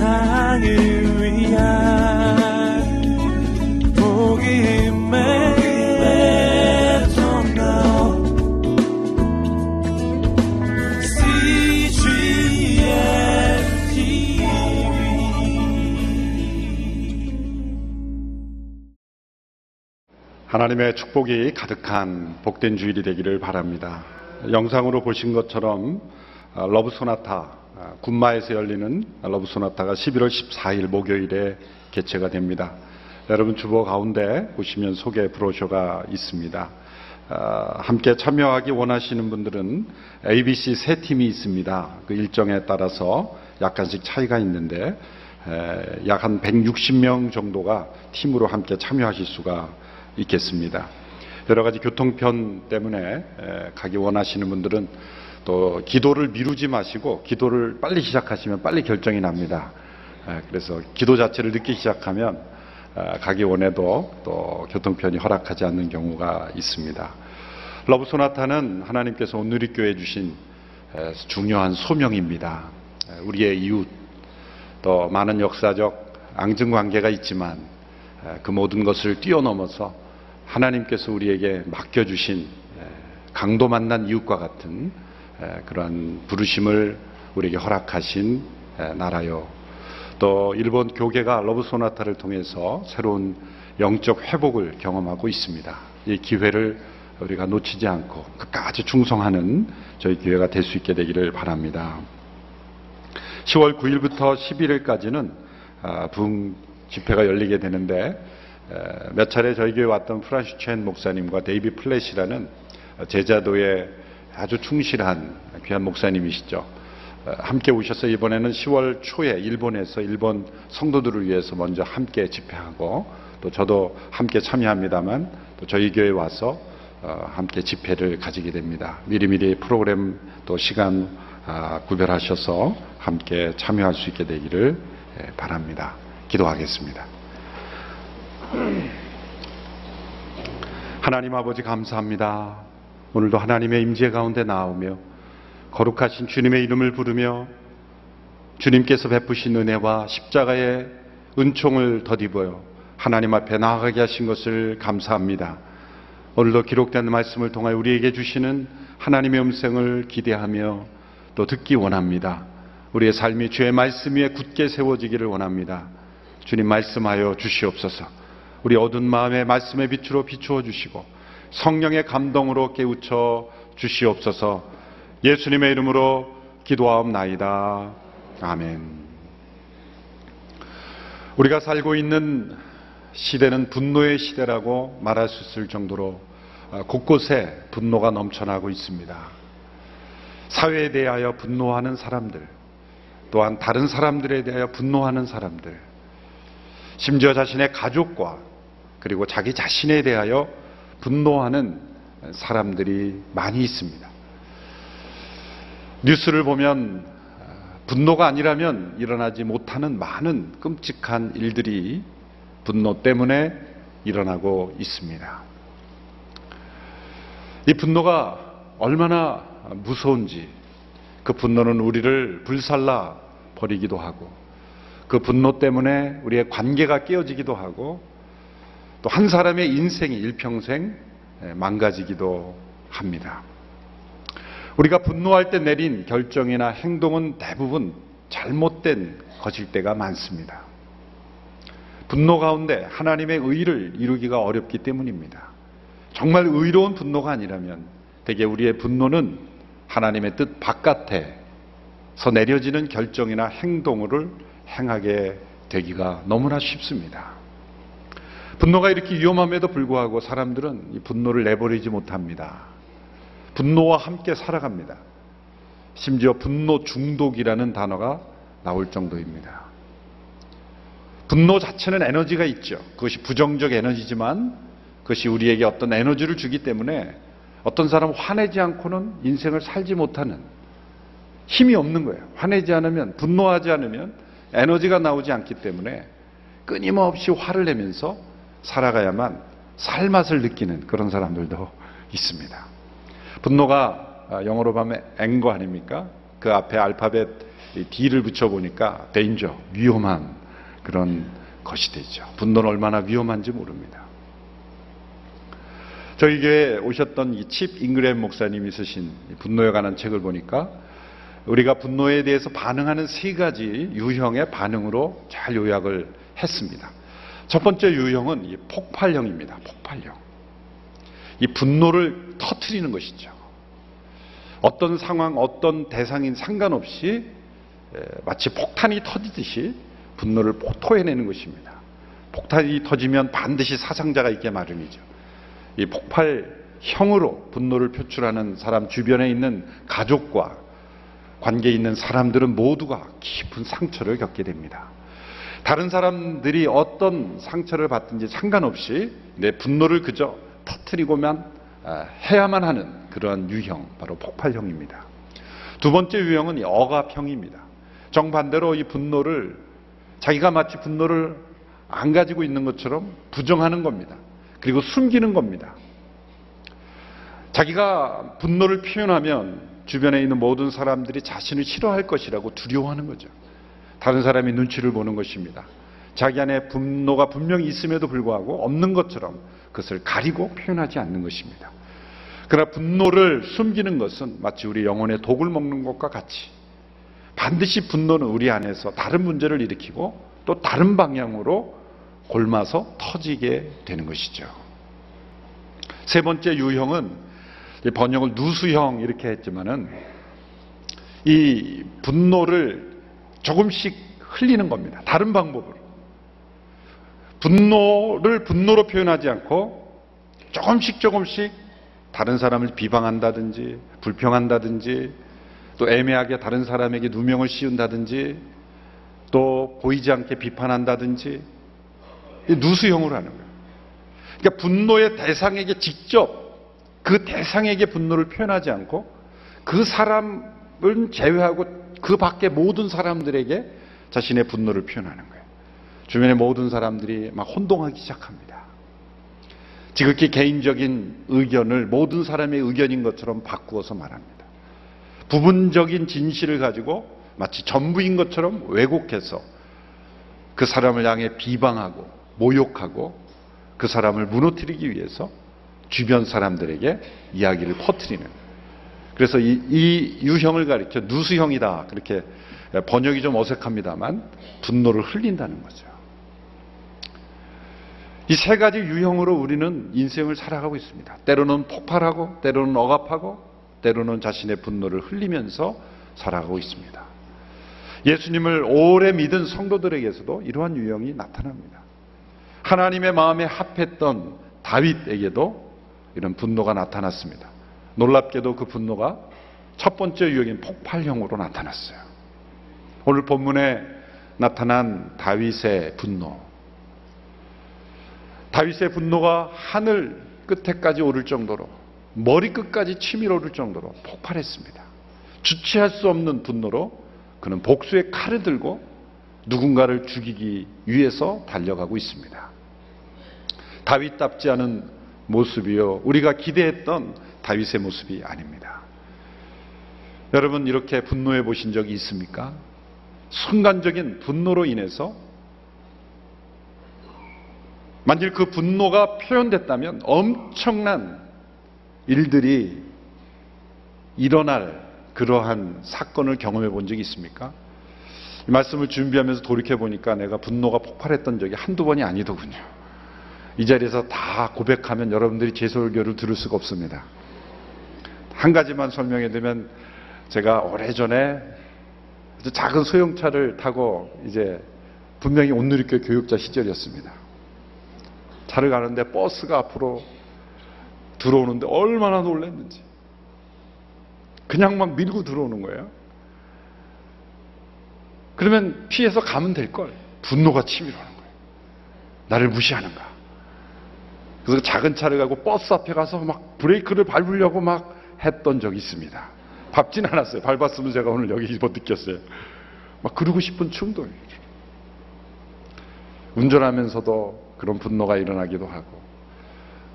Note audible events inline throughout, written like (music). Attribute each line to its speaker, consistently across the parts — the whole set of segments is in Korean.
Speaker 1: 세상을 위한 복음의
Speaker 2: 하나님의 축복이 가득한 복된 주일이 되기를 바랍니다. 영상으로 보신 것처럼 아, 러브 소나타 아, 군마에서 열리는 러브 소나타가 11월 14일 목요일에 개최가 됩니다. 여러분 주보 가운데 보시면 소개 brochure가 있습니다. 아, 함께 참여하기 원하시는 분들은 ABC 세 팀이 있습니다. 그 일정에 따라서 약간씩 차이가 있는데 약 한 160명 정도가 팀으로 함께 참여하실 수가 있겠습니다. 여러 가지 교통편 때문에 가기 원하시는 분들은 또 기도를 미루지 마시고 기도를 빨리 시작하시면 빨리 결정이 납니다. 그래서 기도 자체를 늦게 시작하면 가기 원해도 또 교통편이 허락하지 않는 경우가 있습니다. 러브 소나타는 하나님께서 온누리교회 주신 중요한 소명입니다. 우리의 이웃 또 많은 역사적 애증 관계가 있지만 그 모든 것을 뛰어넘어서 하나님께서 우리에게 맡겨주신 강도 만난 이웃과 같은 그러한 부르심을 우리에게 허락하신 나라요. 또 일본 교계가 러브 소나타를 통해서 새로운 영적 회복을 경험하고 있습니다. 이 기회를 우리가 놓치지 않고 끝까지 충성하는 저희 교회가 될 수 있게 되기를 바랍니다. 10월 9일부터 11일까지는 아, 부흥 집회가 열리게 되는데 몇 차례 저희 교회 왔던 프랜시스 챈 목사님과 데이비드 플랫이라는 제자도에 아주 충실한 귀한 목사님이시죠. 함께 오셔서 이번에는 10월 초에 일본에서 일본 성도들을 위해서 먼저 함께 집회하고 또 저도 함께 참여합니다만 또 저희 교회 와서 어, 함께 집회를 가지게 됩니다. 미리미리 프로그램 또 시간 아, 구별하셔서 함께 참여할 수 있게 되기를 바랍니다. 기도하겠습니다. (clears throat) 하나님 아버지 감사합니다. 오늘도 하나님의 임재 가운데 나오며 거룩하신 주님의 이름을 부르며 주님께서 베푸신 은혜와 십자가의 은총을 덧입어요. 하나님 앞에 나아가게 하신 것을 감사합니다. 오늘도 기록된 말씀을 통하여 우리에게 주시는 하나님의 음성을 기대하며 또 듣기 원합니다. 우리의 삶이 주의 말씀 위에 굳게 세워지기를 원합니다. 주님 말씀하여 주시옵소서. 우리 어두운 마음의 말씀의 빛으로 비추어 주시고 성령의 감동으로 깨우쳐 주시옵소서 예수님의 이름으로 기도하옵나이다. 아멘. 우리가 살고 있는 시대는 분노의 시대라고 말할 수 있을 정도로 곳곳에 분노가 넘쳐나고 있습니다. 사회에 대하여 분노하는 사람들, 또한 다른 사람들에 대하여 분노하는 사람들, 심지어 자신의 가족과 그리고 자기 자신에 대하여 분노하는 사람들이 많이 있습니다. 뉴스를 보면 분노가 아니라면 일어나지 못하는 많은 끔찍한 일들이 분노 때문에 일어나고 있습니다. 이 분노가 얼마나 무서운지 그 분노는 우리를 불살라 버리기도 하고 그 분노 때문에 우리의 관계가 깨어지기도 하고 또 한 사람의 인생이 일평생 망가지기도 합니다. 우리가 분노할 때 내린 결정이나 행동은 대부분 잘못된 것일 때가 많습니다. 분노 가운데 하나님의 의를 이루기가 어렵기 때문입니다. 정말 의로운 분노가 아니라면 대개 우리의 분노는 하나님의 뜻 바깥에서 내려지는 결정이나 행동을 행하게 되기가 너무나 쉽습니다. 분노가 이렇게 위험함에도 불구하고 사람들은 이 분노를 내버리지 못합니다. 분노와 함께 살아갑니다. 심지어 분노 중독이라는 단어가 나올 정도입니다. 분노 자체는 에너지가 있죠. 그것이 부정적 에너지지만 그것이 우리에게 어떤 에너지를 주기 때문에 어떤 사람은 화내지 않고는 인생을 살지 못하는 힘이 없는 거예요. 화내지 않으면, 분노하지 않으면 에너지가 나오지 않기 때문에 끊임없이 화를 내면서 살아가야만 살맛을 느끼는 그런 사람들도 있습니다. 분노가 아, 영어로 하면 앵거 아닙니까? 그 앞에 알파벳 이 D를 붙여보니까 danger, 위험한 그런 것이 되죠. 분노는 얼마나 위험한지 모릅니다. 저희 교회에 오셨던 이 칩 잉그램 목사님이 쓰신 분노에 관한 책을 보니까 우리가 분노에 대해서 반응하는 세 가지 유형의 반응으로 잘 요약을 했습니다. 첫 번째 유형은 이 폭발형입니다. 폭발형. 이 분노를 터트리는 것이죠. 어떤 상황, 어떤 대상인 상관없이 마치 폭탄이 터지듯이 분노를 토해내는 것입니다. 폭탄이 터지면 반드시 사상자가 있게 마련이죠. 이 폭발형으로 분노를 표출하는 사람 주변에 있는 가족과 관계에 있는 사람들은 모두가 깊은 상처를 겪게 됩니다. 다른 사람들이 어떤 상처를 받든지 상관없이 내 분노를 그저 터트리고만 아, 해야만 하는 그러한 유형, 바로 폭발형입니다. 두 번째 유형은 이 억압형입니다. 정반대로 이 분노를 자기가 마치 분노를 안 가지고 있는 것처럼 부정하는 겁니다. 그리고 숨기는 겁니다. 자기가 분노를 표현하면 주변에 있는 모든 사람들이 자신을 싫어할 것이라고 두려워하는 거죠. 다른 사람이 눈치를 보는 것입니다. 자기 안에 분노가 분명히 있음에도 불구하고 없는 것처럼 그것을 가리고 표현하지 않는 것입니다. 그러나 분노를 숨기는 것은 마치 우리 영혼의 독을 먹는 것과 같이 반드시 분노는 우리 안에서 다른 문제를 일으키고 또 다른 방향으로 골마서 터지게 되는 것이죠. 세 번째 유형은 번역을 누수형 이렇게 했지만은 이 분노를 조금씩 흘리는 겁니다. 다른 방법으로. 분노를 분노로 표현하지 않고 조금씩 조금씩 다른 사람을 비방한다든지 불평한다든지 또 애매하게 다른 사람에게 누명을 씌운다든지 또 보이지 않게 비판한다든지 누수형으로 하는 거예요. 그러니까 분노의 대상에게 직접 그 대상에게 분노를 표현하지 않고 그 사람을 제외하고 그 밖의 모든 사람들에게 자신의 분노를 표현하는 거예요. 주변의 모든 사람들이 막 혼동하기 시작합니다. 지극히 개인적인 의견을 모든 사람의 의견인 것처럼 바꾸어서 말합니다. 부분적인 진실을 가지고 마치 전부인 것처럼 왜곡해서 그 사람을 향해 비방하고 모욕하고 그 사람을 무너뜨리기 위해서 주변 사람들에게 이야기를 퍼뜨리는 그래서 이, 이 유형을 가리켜 누수형이다 그렇게 번역이 좀 어색합니다만 분노를 흘린다는 거죠. 이 세 가지 유형으로 우리는 인생을 살아가고 있습니다. 때로는 폭발하고, 때로는 억압하고, 때로는 자신의 분노를 흘리면서 살아가고 있습니다. 예수님을 오래 믿은 성도들에게서도 이러한 유형이 나타납니다. 하나님의 마음에 합했던 다윗에게도 이런 분노가 나타났습니다. 놀랍게도 그 분노가 첫 번째 유형인 폭발형으로 나타났어요. 오늘 본문에 나타난 다윗의 분노. 다윗의 분노가 하늘 끝에까지 오를 정도로 머리 끝까지 치밀어 오를 정도로 폭발했습니다. 주체할 수 없는 분노로 그는 복수의 칼을 들고 누군가를 죽이기 위해서 달려가고 있습니다. 다윗답지 않은 모습이요. 우리가 기대했던 다윗의 모습이 아닙니다. 여러분 이렇게 분노해 보신 적이 있습니까? 순간적인 분노로 인해서 만일 그 분노가 표현됐다면 엄청난 일들이 일어날 그러한 사건을 경험해 본 적이 있습니까? 이 말씀을 준비하면서 돌이켜 보니까 내가 분노가 폭발했던 적이 한두 번이 아니더군요. 이 자리에서 다 고백하면 여러분들이 제 설교를 들을 수가 없습니다. 한 가지만 설명해 드리면 제가 오래전에 작은 소형차를 타고 이제 분명히 온누리교 교육자 시절이었습니다. 차를 가는데 버스가 앞으로 들어오는데 얼마나 놀랐는지. 그냥 막 밀고 들어오는 거예요. 그러면 피해서 가면 될 걸. 분노가 치밀어오는 거예요. 나를 무시하는가. 그래서 작은 차를 가고 버스 앞에 가서 막 브레이크를 밟으려고 막 했던 적이 있습니다. 밟진 않았어요. 밟았으면 제가 오늘 여기 못 느꼈어요. 막 그러고 싶은 충동이. 운전하면서도 그런 분노가 일어나기도 하고,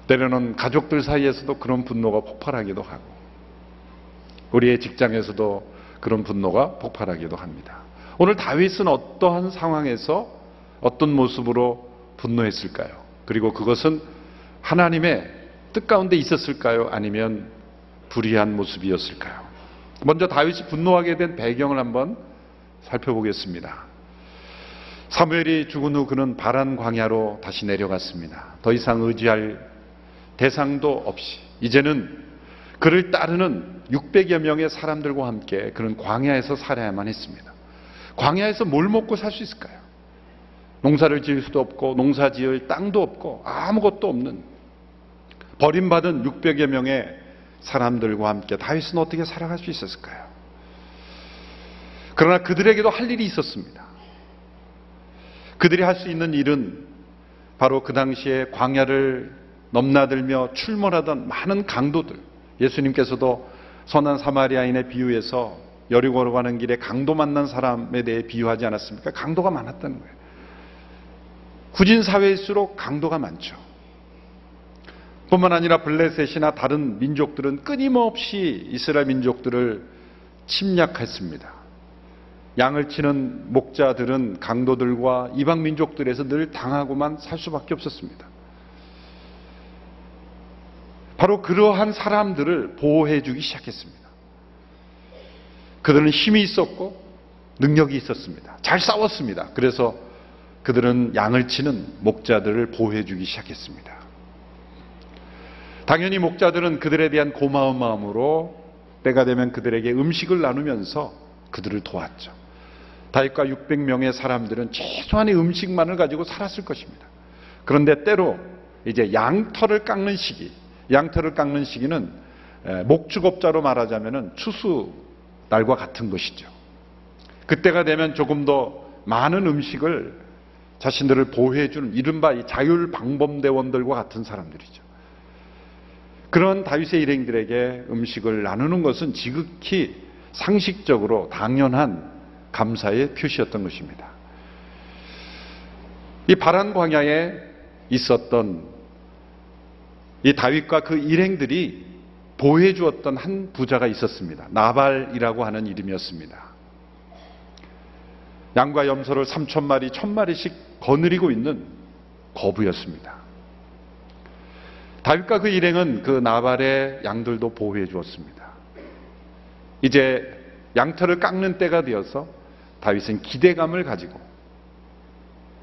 Speaker 2: 때로는 가족들 사이에서도 그런 분노가 폭발하기도 하고, 우리의 직장에서도 그런 분노가 폭발하기도 합니다. 오늘 다윗은 어떠한 상황에서 어떤 모습으로 분노했을까요? 그리고 그것은 하나님의 뜻 가운데 있었을까요? 아니면 불의한 모습이었을까요? 먼저 다윗이 분노하게 된 배경을 한번 살펴보겠습니다. 사무엘이 죽은 후 그는 바란 광야로 다시 내려갔습니다. 더 이상 의지할 대상도 없이 이제는 그를 따르는 600여 명의 사람들과 함께 그는 광야에서 살아야만 했습니다. 광야에서 뭘 먹고 살 수 있을까요? 농사를 지을 수도 없고 농사 지을 땅도 없고 아무것도 없는 버림받은 600여 명의 사람들과 함께 다윗은 어떻게 살아갈 수 있었을까요? 그러나 그들에게도 할 일이 있었습니다. 그들이 할 수 있는 일은 바로 그 당시에 광야를 넘나들며 출몰하던 많은 강도들, 예수님께서도 선한 사마리아인의 비유에서 여리고로 가는 길에 강도 만난 사람에 대해 비유하지 않았습니까? 강도가 많았다는 거예요. 구진 사회일수록 강도가 많죠. 뿐만 아니라 블레셋이나 다른 민족들은 끊임없이 이스라엘 민족들을 침략했습니다. 양을 치는 목자들은 강도들과 이방 민족들에서 늘 당하고만 살 수밖에 없었습니다. 바로 그러한 사람들을 보호해 주기 시작했습니다. 그들은 힘이 있었고 능력이 있었습니다. 잘 싸웠습니다. 그래서 그들은 양을 치는 목자들을 보호해 주기 시작했습니다. 당연히 목자들은 그들에 대한 고마운 마음으로 때가 되면 그들에게 음식을 나누면서 그들을 도왔죠. 다윗과 600명의 사람들은 최소한의 음식만을 가지고 살았을 것입니다. 그런데 때로 이제 양털을 깎는 시기, 양털을 깎는 시기는 목축업자로 말하자면 추수 날과 같은 것이죠. 그때가 되면 조금 더 많은 음식을 자신들을 보호해주는 이른바 자율 방범대원들과 같은 사람들이죠. 그런 다윗의 일행들에게 음식을 나누는 것은 지극히 상식적으로 당연한 감사의 표시였던 것입니다. 이 바란 광야에 있었던 이 다윗과 그 일행들이 보호해 주었던 한 부자가 있었습니다. 나발이라고 하는 이름이었습니다. 양과 염소를 3천 마리, 1천 마리씩 거느리고 있는 거부였습니다. 다윗과 그 일행은 그 나발의 양들도 보호해 주었습니다. 이제 양털을 깎는 때가 되어서 다윗은 기대감을 가지고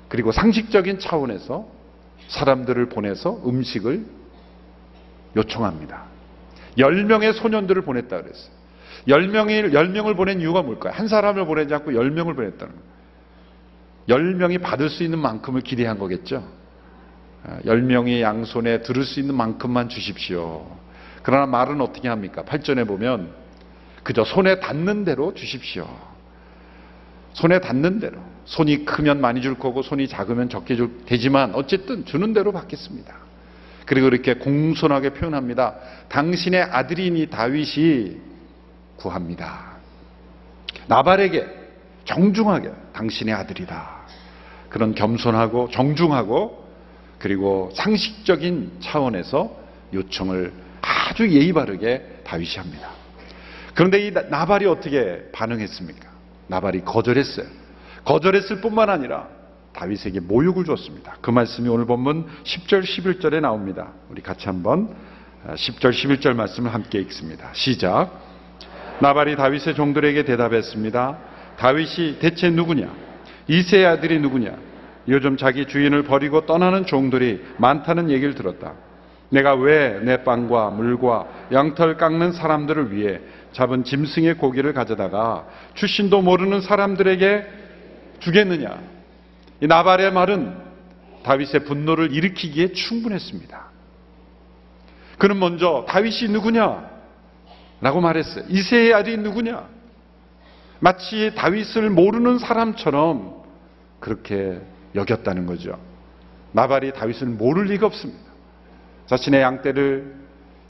Speaker 2: 그리고 상식적인 차원에서 사람들을 보내서 음식을 요청합니다. 10명의 소년들을 보냈다 그랬어요. 10명이, 10명을 보낸 이유가 뭘까요? 한 사람을 보내지 않고 10명을 보냈다는 거예요. 10명이 받을 수 있는 만큼을 기대한 거겠죠. 아, 열 명이 양손에 들을 수 있는 만큼만 주십시오. 그러나 말은 어떻게 합니까? 8절에 보면 그저 손에 닿는 대로 주십시오. 손에 닿는 대로. 손이 크면 많이 줄 거고 손이 작으면 적게 줄 되지만 어쨌든 주는 대로 받겠습니다. 그리고 이렇게 공손하게 표현합니다. 당신의 아들이니 다윗이 구합니다. 나발에게 정중하게 당신의 아들이다. 그런 겸손하고 정중하고 그리고 상식적인 차원에서 요청을 아주 예의 바르게 다윗이 합니다. 그런데 이 나발이 어떻게 반응했습니까? 나발이 거절했어요. 거절했을 뿐만 아니라 다윗에게 모욕을 줬습니다. 그 말씀이 오늘 본문 10절 11절에 나옵니다. 우리 같이 한번 10절 아, 11절 말씀을 함께 읽습니다. 시작. 나발이 다윗의 종들에게 대답했습니다. 다윗이 대체 누구냐? 이세의 아들이 누구냐? 요즘 자기 주인을 버리고 떠나는 종들이 많다는 얘기를 들었다. 내가 왜 내 빵과 물과 양털 깎는 사람들을 위해 잡은 짐승의 고기를 가져다가 출신도 모르는 사람들에게 주겠느냐? 이 나발의 말은 다윗의 분노를 일으키기에 충분했습니다. 그는 먼저 다윗이 누구냐? 라고 말했어요. 이세의 아들이 누구냐? 마치 다윗을 모르는 사람처럼 그렇게 여겼다는 거죠. 나발이 다윗을 모를 리가 없습니다. 자신의 양떼를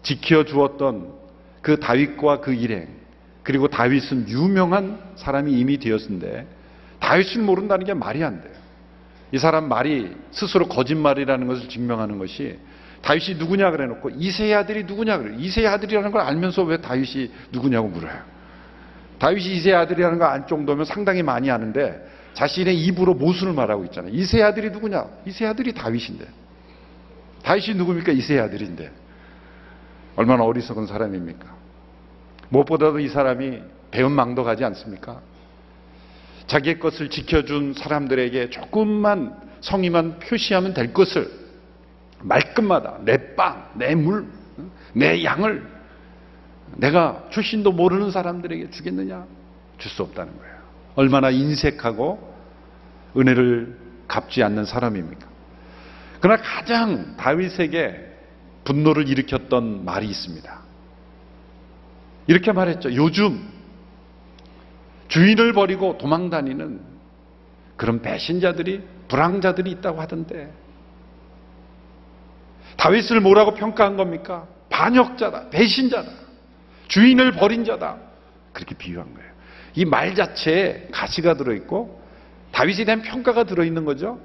Speaker 2: 지켜 주었던 그 다윗과 그 일행, 그리고 다윗은 유명한 사람이 이미 되었는데 다윗을 모른다는 게 말이 안 돼요. 이 사람 말이 스스로 거짓말이라는 것을 증명하는 것이 다윗이 누구냐 그래 놓고 이세의 아들이 누구냐 그래. 이세의 아들이라는 걸 알면서 왜 다윗이 누구냐고 물어요. 다윗이 이세 아들이라는 거알 정도면 상당히 많이 아는데 자신의 입으로 모순을 말하고 있잖아요. 이세 아들이 누구냐? 이세 아들이 다윗인데. 다윗이 누굽니까? 이세 아들인데. 얼마나 어리석은 사람입니까? 무엇보다도 이 사람이 배은망덕하지 않습니까? 자기의 것을 지켜준 사람들에게 조금만 성의만 표시하면 될 것을 말끝마다 내 빵, 내 물, 내 양을 내가 출신도 모르는 사람들에게 주겠느냐? 줄 수 없다는 거예요. 얼마나 인색하고 은혜를 갚지 않는 사람입니까? 그러나 가장 다윗에게 분노를 일으켰던 말이 있습니다. 이렇게 말했죠. 요즘 주인을 버리고 도망다니는 그런 배신자들이 불황자들이 있다고 하던데 다윗을 뭐라고 평가한 겁니까? 반역자다, 배신자다, 주인을 버린 자다 그렇게 비유한 거예요. 이 말 자체에 가시가 들어있고 다윗에 대한 평가가 들어있는 거죠.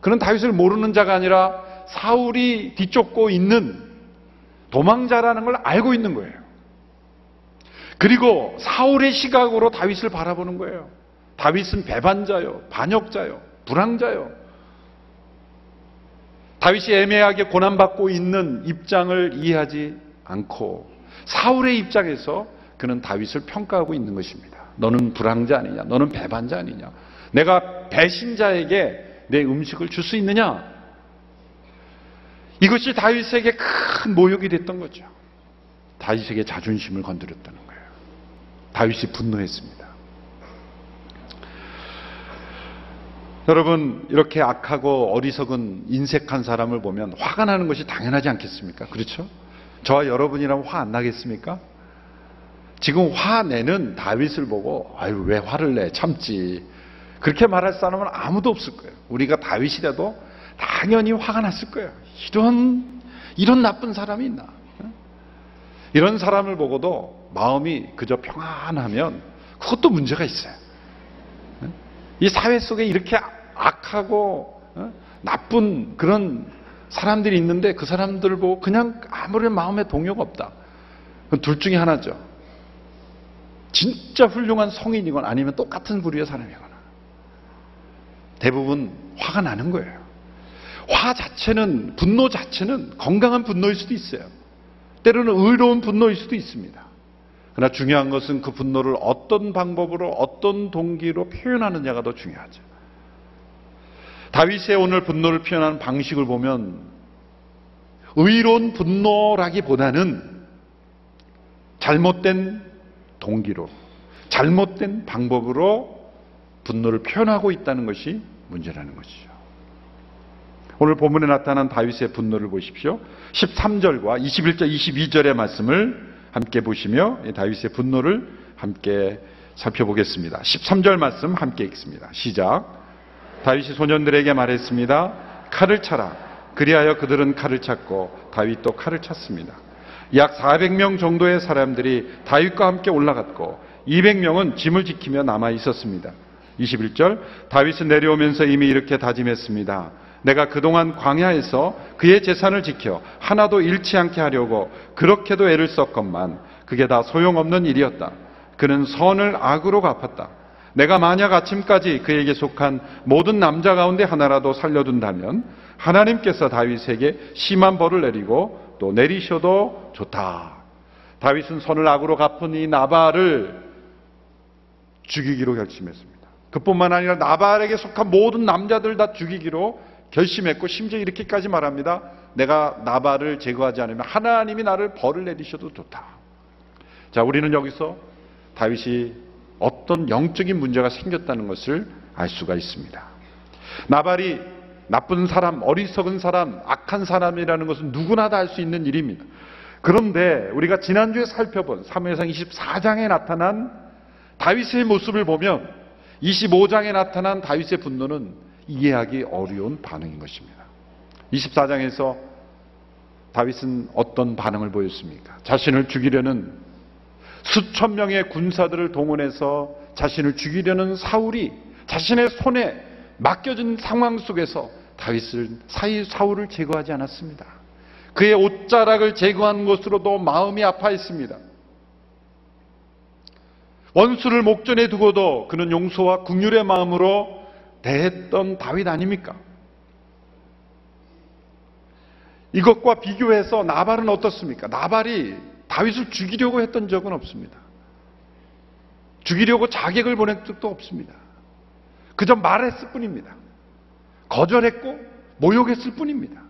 Speaker 2: 그는 다윗을 모르는 자가 아니라 사울이 뒤쫓고 있는 도망자라는 걸 알고 있는 거예요. 그리고 사울의 시각으로 다윗을 바라보는 거예요. 다윗은 배반자요, 반역자요, 불황자요. 다윗이 애매하게 고난받고 있는 입장을 이해하지 않고 사울의 입장에서 그는 다윗을 평가하고 있는 것입니다. 너는 불황자 아니냐? 너는 배반자 아니냐? 내가 배신자에게 내 음식을 줄 수 있느냐? 이것이 다윗에게 큰 모욕이 됐던 거죠. 다윗에게 자존심을 건드렸다는 거예요. 다윗이 분노했습니다. 여러분, 이렇게 악하고 어리석은 인색한 사람을 보면 화가 나는 것이 당연하지 않겠습니까? 그렇죠? 저와 여러분이라면 화 안 나겠습니까? 지금 화내는 다윗을 보고, 아유, 왜 화를 내? 참지. 그렇게 말할 사람은 아무도 없을 거예요. 우리가 다윗이라도 당연히 화가 났을 거예요. 이런, 이런 나쁜 사람이 있나? 이런 사람을 보고도 마음이 그저 평안하면 그것도 문제가 있어요. 이 사회 속에 이렇게 악하고 어? 나쁜 그런 사람들이 있는데 그 사람들을 보고 그냥 아무런 마음에 동요가 없다. 둘 중에 하나죠. 진짜 훌륭한 성인이거나 아니면 똑같은 부류의 사람이거나. 대부분 화가 나는 거예요. 화 자체는, 분노 자체는 건강한 분노일 수도 있어요. 때로는 의로운 분노일 수도 있습니다. 그러나 중요한 것은 그 분노를 어떤 방법으로, 어떤 동기로 표현하느냐가 더 중요하죠. 다윗의 오늘 분노를 표현하는 방식을 보면 의로운 분노라기보다는 잘못된 동기로, 잘못된 방법으로 분노를 표현하고 있다는 것이 문제라는 것이죠. 오늘 본문에 나타난 다윗의 분노를 보십시오. 13절과 21절, 22절의 말씀을 함께 보시며 다윗의 분노를 함께 살펴보겠습니다. 13절 말씀 함께 읽습니다. 시작. 다윗이 소년들에게 말했습니다. 칼을 차라. 그리하여 그들은 칼을 찾고 다윗도 칼을 찾습니다. 약 400명 정도의 사람들이 다윗과 함께 올라갔고 200명은 짐을 지키며 남아 있었습니다. 21절 다윗은 내려오면서 이미 이렇게 다짐했습니다. 내가 그동안 광야에서 그의 재산을 지켜 하나도 잃지 않게 하려고 그렇게도 애를 썼건만 그게 다 소용없는 일이었다. 그는 선을 악으로 갚았다. 내가 만약 아침까지 그에게 속한 모든 남자 가운데 하나라도 살려둔다면 하나님께서 다윗에게 심한 벌을 내리고 또 내리셔도 좋다. 다윗은 선을 악으로 갚은 이 나발을 죽이기로 결심했습니다. 그뿐만 아니라 나발에게 속한 모든 남자들 다 죽이기로 결심했고 심지어 이렇게까지 말합니다. 내가 나발을 제거하지 않으면 하나님이 나를 벌을 내리셔도 좋다. 자, 우리는 여기서 다윗이 어떤 영적인 문제가 생겼다는 것을 알 수가 있습니다. 나발이 나쁜 사람, 어리석은 사람, 악한 사람이라는 것은 누구나 다알수 있는 일입니다. 그런데 우리가 지난주에 살펴본 사무엘상 24장에 나타난 다윗의 모습을 보면 25장에 나타난 다윗의 분노는 이해하기 어려운 반응인 것입니다. 24장에서 다윗은 어떤 반응을 보였습니까? 자신을 죽이려는 수천 명의 군사들을 동원해서 자신을 죽이려는 사울이 자신의 손에 맡겨진 상황 속에서 다윗을 사이 사울을 제거하지 않았습니다. 그의 옷자락을 제거한 것으로도 마음이 아파했습니다. 원수를 목전에 두고도 그는 용서와 국률의 마음으로 대했던 다윗 아닙니까? 이것과 비교해서 나발은 어떻습니까? 나발이 다윗을 죽이려고 했던 적은 없습니다. 죽이려고 자객을 보낸 적도 없습니다. 그저 말했을 뿐입니다. 거절했고 모욕했을 뿐입니다.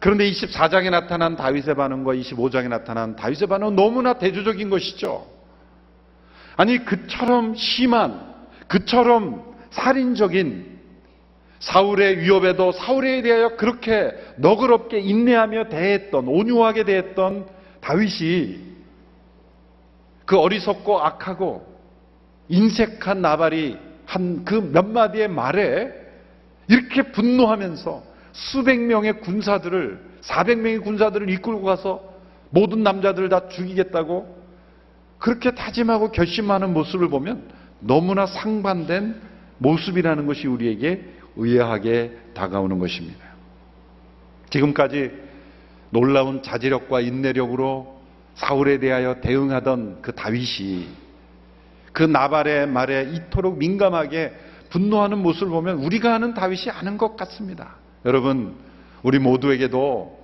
Speaker 2: 그런데 24장에 나타난 다윗의 반응과 25장에 나타난 다윗의 반응은 너무나 대조적인 것이죠. 아니 그처럼 심한 그처럼 살인적인 사울의 위협에도 사울에 대하여 그렇게 너그럽게 인내하며 대했던 온유하게 대했던 다윗이 그 어리석고 악하고 인색한 나발이 한 그 몇 마디의 말에 이렇게 분노하면서 수백 명의 군사들을 400명의 군사들을 이끌고 가서 모든 남자들을 다 죽이겠다고 그렇게 다짐하고 결심하는 모습을 보면 너무나 상반된 모습이라는 것이 우리에게 의아하게 다가오는 것입니다. 지금까지 놀라운 자제력과 인내력으로 사울에 대하여 대응하던 그 다윗이 그 나발의 말에 이토록 민감하게 분노하는 모습을 보면 우리가 아는 다윗이 아는 것 같습니다. 여러분, 우리 모두에게도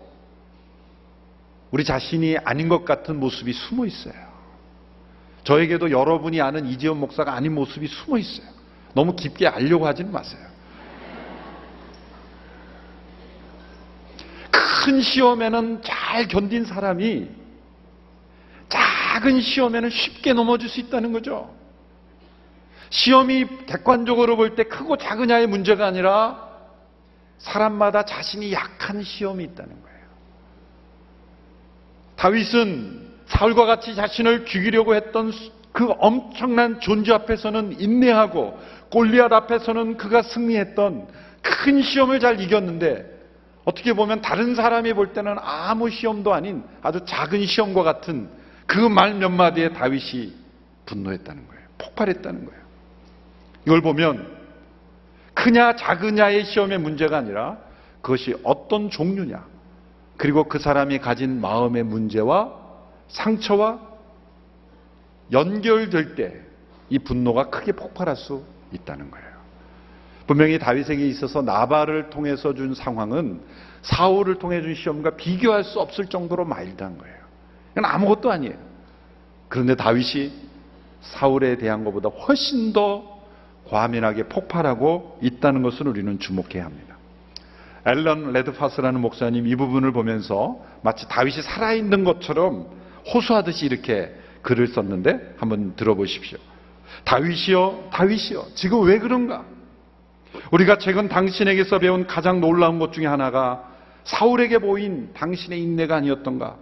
Speaker 2: 우리 자신이 아닌 것 같은 모습이 숨어 있어요. 저에게도 여러분이 아는 이재원 목사가 아닌 모습이 숨어 있어요. 너무 깊게 알려고 하지는 마세요. 큰 시험에는 잘 견딘 사람이 작은 시험에는 쉽게 넘어질 수 있다는 거죠. 시험이 객관적으로 볼 때 크고 작으냐의 문제가 아니라 사람마다 자신이 약한 시험이 있다는 거예요. 다윗은 사울과 같이 자신을 죽이려고 했던 그 엄청난 존재 앞에서는 인내하고 골리앗 앞에서는 그가 승리했던 큰 시험을 잘 이겼는데 어떻게 보면 다른 사람이 볼 때는 아무 시험도 아닌 아주 작은 시험과 같은 그 말 몇 마디에 다윗이 분노했다는 거예요. 폭발했다는 거예요. 이걸 보면 크냐 작으냐의 시험의 문제가 아니라 그것이 어떤 종류냐 그리고 그 사람이 가진 마음의 문제와 상처와 연결될 때 이 분노가 크게 폭발할 수 있다는 거예요. 분명히 다윗에게 있어서 나발을 통해서 준 상황은 사울을 통해 준 시험과 비교할 수 없을 정도로 마일드한 거예요. 이건 아무것도 아니에요. 그런데 다윗이 사울에 대한 것보다 훨씬 더 과민하게 폭발하고 있다는 것을 우리는 주목해야 합니다. 앨런 레드파스라는 목사님 이 부분을 보면서 마치 다윗이 살아있는 것처럼 호소하듯이 이렇게 글을 썼는데 한번 들어보십시오. 다윗이여, 다윗이여, 지금 왜 그런가? 우리가 최근 당신에게서 배운 가장 놀라운 것 중에 하나가 사울에게 보인 당신의 인내가 아니었던가?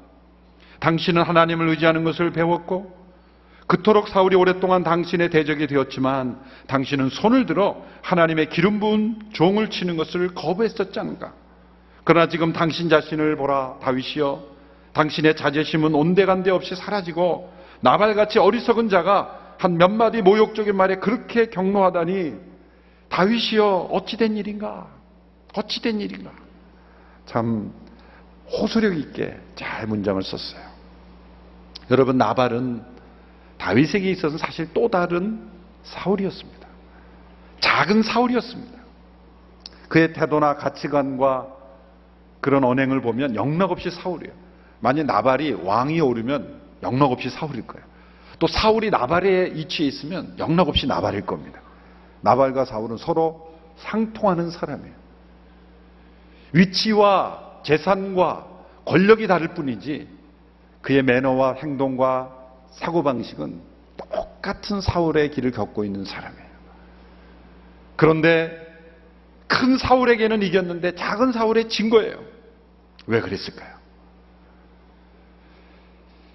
Speaker 2: 당신은 하나님을 의지하는 것을 배웠고, 그토록 사울이 오랫동안 당신의 대적이 되었지만, 당신은 손을 들어 하나님의 기름 부은 종을 치는 것을 거부했었지 않은가? 그러나 지금 당신 자신을 보라, 다윗이여. 당신의 자제심은 온데간데 없이 사라지고, 나발같이 어리석은 자가 한 몇 마디 모욕적인 말에 그렇게 경로하다니 다윗이여 어찌 된 일인가? 어찌 된 일인가? 참 호소력 있게 잘 문장을 썼어요. 여러분 나발은 다윗에게 있어서는 사실 또 다른 사울이었습니다. 작은 사울이었습니다. 그의 태도나 가치관과 그런 언행을 보면 영락없이 사울이에요. 만약 나발이 왕이 오르면 영락없이 사울일 거예요. 또 사울이 나발의 위치에 있으면 영락없이 나발일 겁니다. 나발과 사울은 서로 상통하는 사람이에요. 위치와 재산과 권력이 다를 뿐이지 그의 매너와 행동과 사고방식은 똑같은 사울의 길을 겪고 있는 사람이에요. 그런데 큰 사울에게는 이겼는데 작은 사울에 진 거예요. 왜 그랬을까요?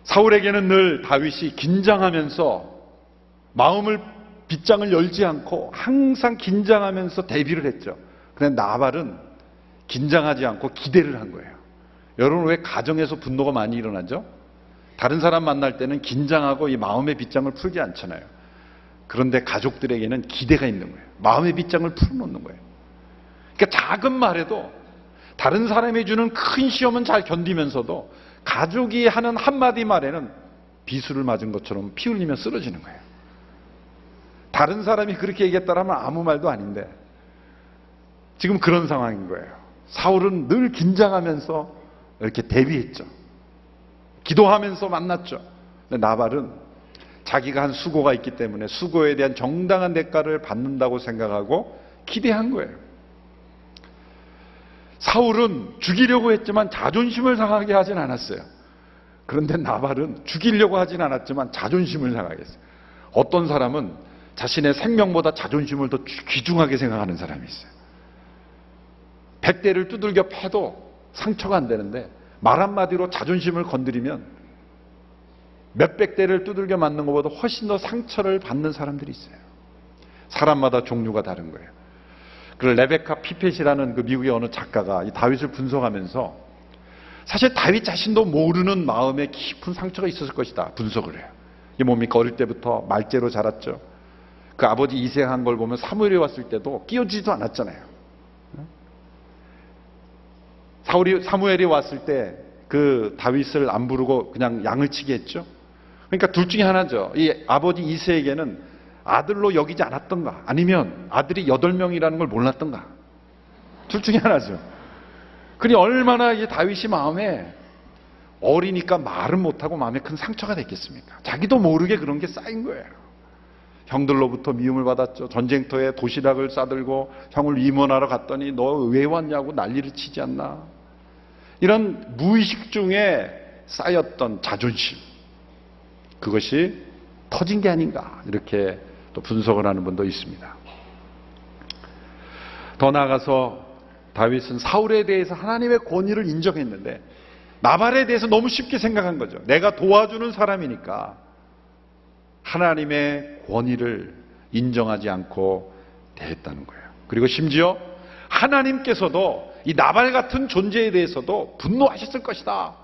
Speaker 2: 사울에게는 늘 다윗이 긴장하면서 마음을 빗장을 열지 않고 항상 긴장하면서 대비를 했죠. 그런데 나발은 긴장하지 않고 기대를 한 거예요. 여러분 왜 가정에서 분노가 많이 일어나죠? 다른 사람 만날 때는 긴장하고 이 마음의 빗장을 풀지 않잖아요. 그런데 가족들에게는 기대가 있는 거예요. 마음의 빗장을 풀어놓는 거예요. 그러니까 작은 말에도 다른 사람이 주는 큰 시험은 잘 견디면서도 가족이 하는 한마디 말에는 비수를 맞은 것처럼 피 흘리며 쓰러지는 거예요. 다른 사람이 그렇게 얘기했다라면 아무 말도 아닌데 지금 그런 상황인 거예요. 사울은 늘 긴장하면서 이렇게 대비했죠. 기도하면서 만났죠. 근데 나발은 자기가 한 수고가 있기 때문에 수고에 대한 정당한 대가를 받는다고 생각하고 기대한 거예요. 사울은 죽이려고 했지만 자존심을 상하게 하진 않았어요. 그런데 나발은 죽이려고 하진 않았지만 자존심을 상하게 했어요. 어떤 사람은 자신의 생명보다 자존심을 더 귀중하게 생각하는 사람이 있어요. 백대를 두들겨 패도 상처가 안 되는데 말 한마디로 자존심을 건드리면 몇백 대를 두들겨 맞는 것보다 훨씬 더 상처를 받는 사람들이 있어요. 사람마다 종류가 다른 거예요. 그 레베카 피펫이라는 그 미국의 어느 작가가 이 다윗을 분석하면서 사실 다윗 자신도 모르는 마음에 깊은 상처가 있었을 것이다 분석을 해요. 이게 뭡니까? 어릴 때부터 말재로 자랐죠. 그 아버지 이생한 걸 보면 사무엘이 왔을 때도 끼어지지도 않았잖아요. 사울이 사무엘이 왔을 때 그 다윗을 안 부르고 그냥 양을 치게 했죠. 그러니까 둘 중에 하나죠. 이 아버지 이세에게는 아들로 여기지 않았던가 아니면 아들이 여덟 명이라는 걸 몰랐던가 둘 중에 하나죠. 그니 얼마나 이 다윗이 마음에 어리니까 말은 못하고 마음에 큰 상처가 됐겠습니까? 자기도 모르게 그런 게 쌓인 거예요. 형들로부터 미움을 받았죠. 전쟁터에 도시락을 싸들고 형을 위문하러 갔더니 너 왜 왔냐고 난리를 치지 않나. 이런 무의식 중에 쌓였던 자존심. 그것이 터진 게 아닌가. 이렇게 또 분석을 하는 분도 있습니다. 더 나아가서 다윗은 사울에 대해서 하나님의 권위를 인정했는데 나발에 대해서 너무 쉽게 생각한 거죠. 내가 도와주는 사람이니까 하나님의 권위를 인정하지 않고 대했다는 거예요. 그리고 심지어 하나님께서도 이 나발 같은 존재에 대해서도 분노하셨을 것이다.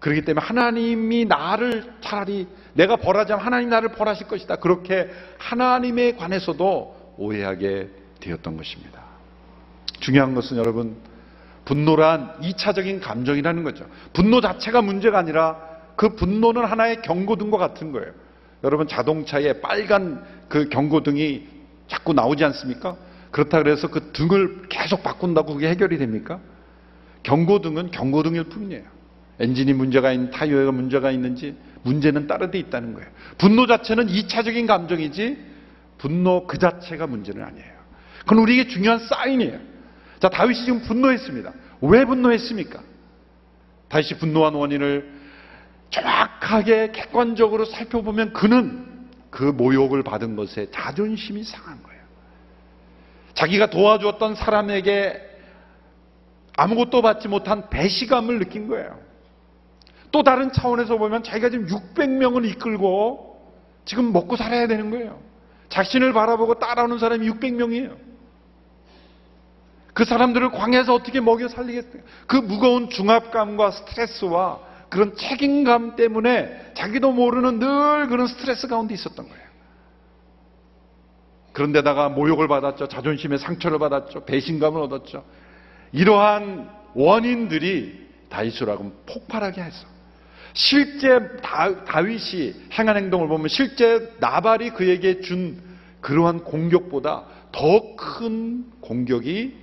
Speaker 2: 그렇기 때문에 하나님이 나를 차라리 내가 벌하자면 하나님 나를 벌하실 것이다. 그렇게 하나님에 관해서도 오해하게 되었던 것입니다. 중요한 것은 여러분 분노란 2차적인 감정이라는 거죠. 분노 자체가 문제가 아니라 그 분노는 하나의 경고등과 같은 거예요. 여러분 자동차에 빨간 그 경고등이 자꾸 나오지 않습니까? 그렇다 그래서 그 등을 계속 바꾼다고 그게 해결이 됩니까? 경고등은 경고등일 뿐이에요. 엔진이 문제가 있는 타이어가 문제가 있는지 문제는 따로 돼 있다는 거예요. 분노 자체는 2차적인 감정이지 분노 그 자체가 문제는 아니에요. 그건 우리에게 중요한 사인이에요. 자, 다윗이 지금 분노했습니다. 왜 분노했습니까? 다윗이 분노한 원인을 정확하게 객관적으로 살펴보면 그는 그 모욕을 받은 것에 자존심이 상한 거예요. 자기가 도와주었던 사람에게 아무것도 받지 못한 배시감을 느낀 거예요. 또 다른 차원에서 보면 자기가 지금 600명을 이끌고 지금 먹고 살아야 되는 거예요. 자신을 바라보고 따라오는 사람이 600명이에요. 그 사람들을 광야에서 어떻게 먹여 살리겠어요? 그 무거운 중압감과 스트레스와 그런 책임감 때문에 자기도 모르는 늘 그런 스트레스 가운데 있었던 거예요. 그런데다가 모욕을 받았죠. 자존심에 상처를 받았죠. 배신감을 얻었죠. 이러한 원인들이 다윗을 하고 폭발하게 했어. 실제 다, 윗이 행한 행동을 보면 실제 나발이 그에게 준 그러한 공격보다 더 큰 공격이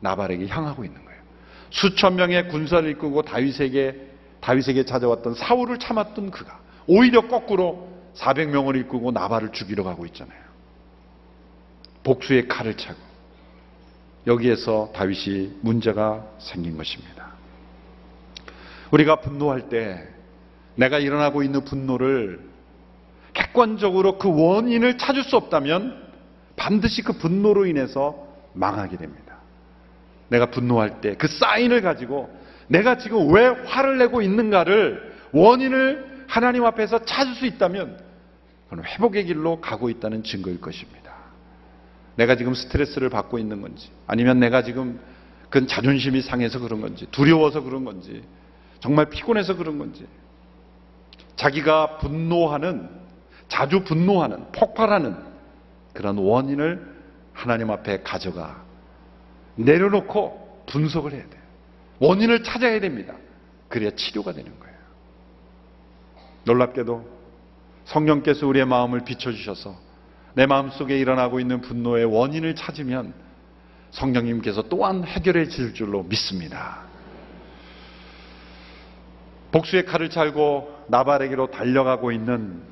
Speaker 2: 나발에게 향하고 있는 거예요. 수천 명의 군사를 이끌고 다윗에게 다윗에게 찾아왔던 사울을 참았던 그가 오히려 거꾸로 400명을 이끌고 나발을 죽이러 가고 있잖아요. 복수의 칼을 차고 여기에서 다윗이 문제가 생긴 것입니다. 우리가 분노할 때 내가 일어나고 있는 분노를 객관적으로 그 원인을 찾을 수 없다면 반드시 그 분노로 인해서 망하게 됩니다. 내가 분노할 때 그 사인을 가지고 내가 지금 왜 화를 내고 있는가를 원인을 하나님 앞에서 찾을 수 있다면 그건 회복의 길로 가고 있다는 증거일 것입니다. 내가 지금 스트레스를 받고 있는 건지 아니면 내가 지금 그건 자존심이 상해서 그런 건지 두려워서 그런 건지 정말 피곤해서 그런 건지 자기가 분노하는 자주 분노하는 폭발하는 그런 원인을 하나님 앞에 가져가 내려놓고 분석을 해야 돼요. 원인을 찾아야 됩니다. 그래야 치료가 되는 거예요. 놀랍게도 성령께서 우리의 마음을 비춰주셔서 내 마음속에 일어나고 있는 분노의 원인을 찾으면 성령님께서 또한 해결해 질 줄로 믿습니다. 복수의 칼을 찰고 나발에게로 달려가고 있는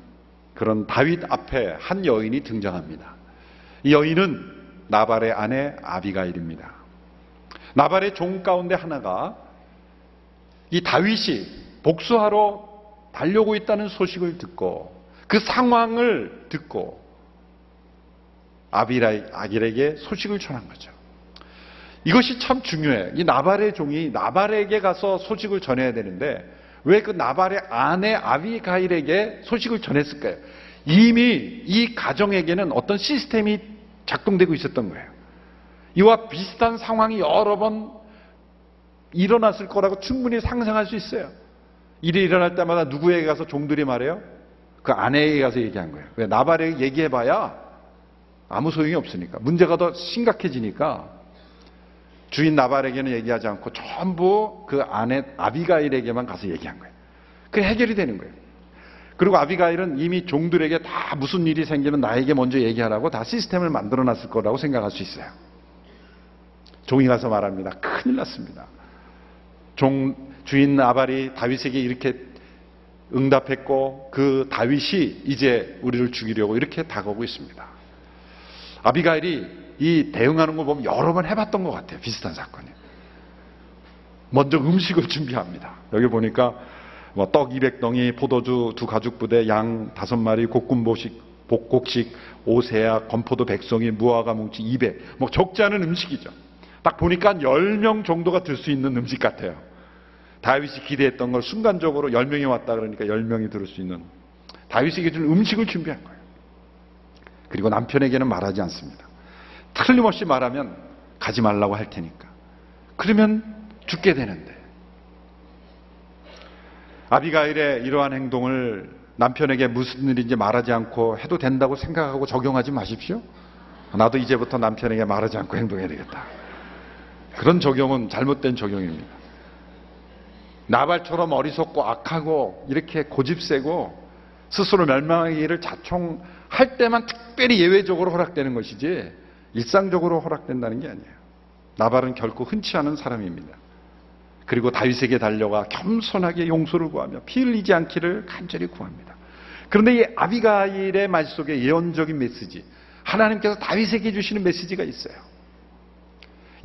Speaker 2: 그런 다윗 앞에 한 여인이 등장합니다. 이 여인은 나발의 아내 아비가일입니다. 나발의 종 가운데 하나가 이 다윗이 복수하러 달려고 있다는 소식을 듣고 그 상황을 듣고 아비라에게 소식을 전한 거죠. 이것이 참 중요해. 이 나발의 종이 나발에게 가서 소식을 전해야 되는데 왜 그 나발의 아내 아비가일에게 소식을 전했을까요? 이미 이 가정에게는 어떤 시스템이 작동되고 있었던 거예요. 이와 비슷한 상황이 여러 번 일어났을 거라고 충분히 상상할 수 있어요. 일이 일어날 때마다 누구에게 가서 종들이 말해요? 그 아내에게 가서 얘기한 거예요. 왜 나발에게 얘기해봐야 아무 소용이 없으니까 문제가 더 심각해지니까 주인 나발에게는 얘기하지 않고 전부 그 아내 아비가일에게만 가서 얘기한 거예요. 그 해결이 되는 거예요. 그리고 아비가일은 이미 종들에게 다 무슨 일이 생기면 나에게 먼저 얘기하라고 다 시스템을 만들어 놨을 거라고 생각할 수 있어요. 종이 가서 말합니다. 큰일 났습니다. 종 주인 나발이 다윗에게 이렇게 응답했고 그 다윗이 이제 우리를 죽이려고 이렇게 다가오고 있습니다. 아비가일이 이 대응하는 걸 보면 여러 번 해봤던 것 같아요. 비슷한 사건이. 먼저 음식을 (laughs) 준비합니다. 여기 보니까 뭐 떡 200덩이, 포도주 두 가죽 부대, 양 다섯 마리, 곡군보식, 복곡식, 오세야, 건포도 백송이, 무화과 뭉치 200. 뭐 적지 않은 음식이죠. 딱 보니까 10명 정도가 들 수 있는 음식 같아요. 다윗이 기대했던 걸 순간적으로 10명이 왔다 그러니까 10명이 들을 수 있는 다윗에게 준 음식을 준비한 거예요. 그리고 남편에게는 말하지 않습니다. 틀림없이 말하면 가지 말라고 할 테니까. 그러면 죽게 되는데. 아비가일의 이러한 행동을 남편에게 무슨 일인지 말하지 않고 해도 된다고 생각하고 적용하지 마십시오. 나도 이제부터 남편에게 말하지 않고 행동해야 되겠다. 그런 적용은 잘못된 적용입니다. 나발처럼 어리석고 악하고 이렇게 고집세고 스스로 멸망하기를 자총 할 때만 특별히 예외적으로 허락되는 것이지 일상적으로 허락된다는 게 아니에요. 나발은 결코 흔치 않은 사람입니다. 그리고 다윗에게 달려가 겸손하게 용서를 구하며 피 흘리지 않기를 간절히 구합니다. 그런데 이 아비가일의 말 속에 예언적인 메시지, 하나님께서 다윗에게 주시는 메시지가 있어요.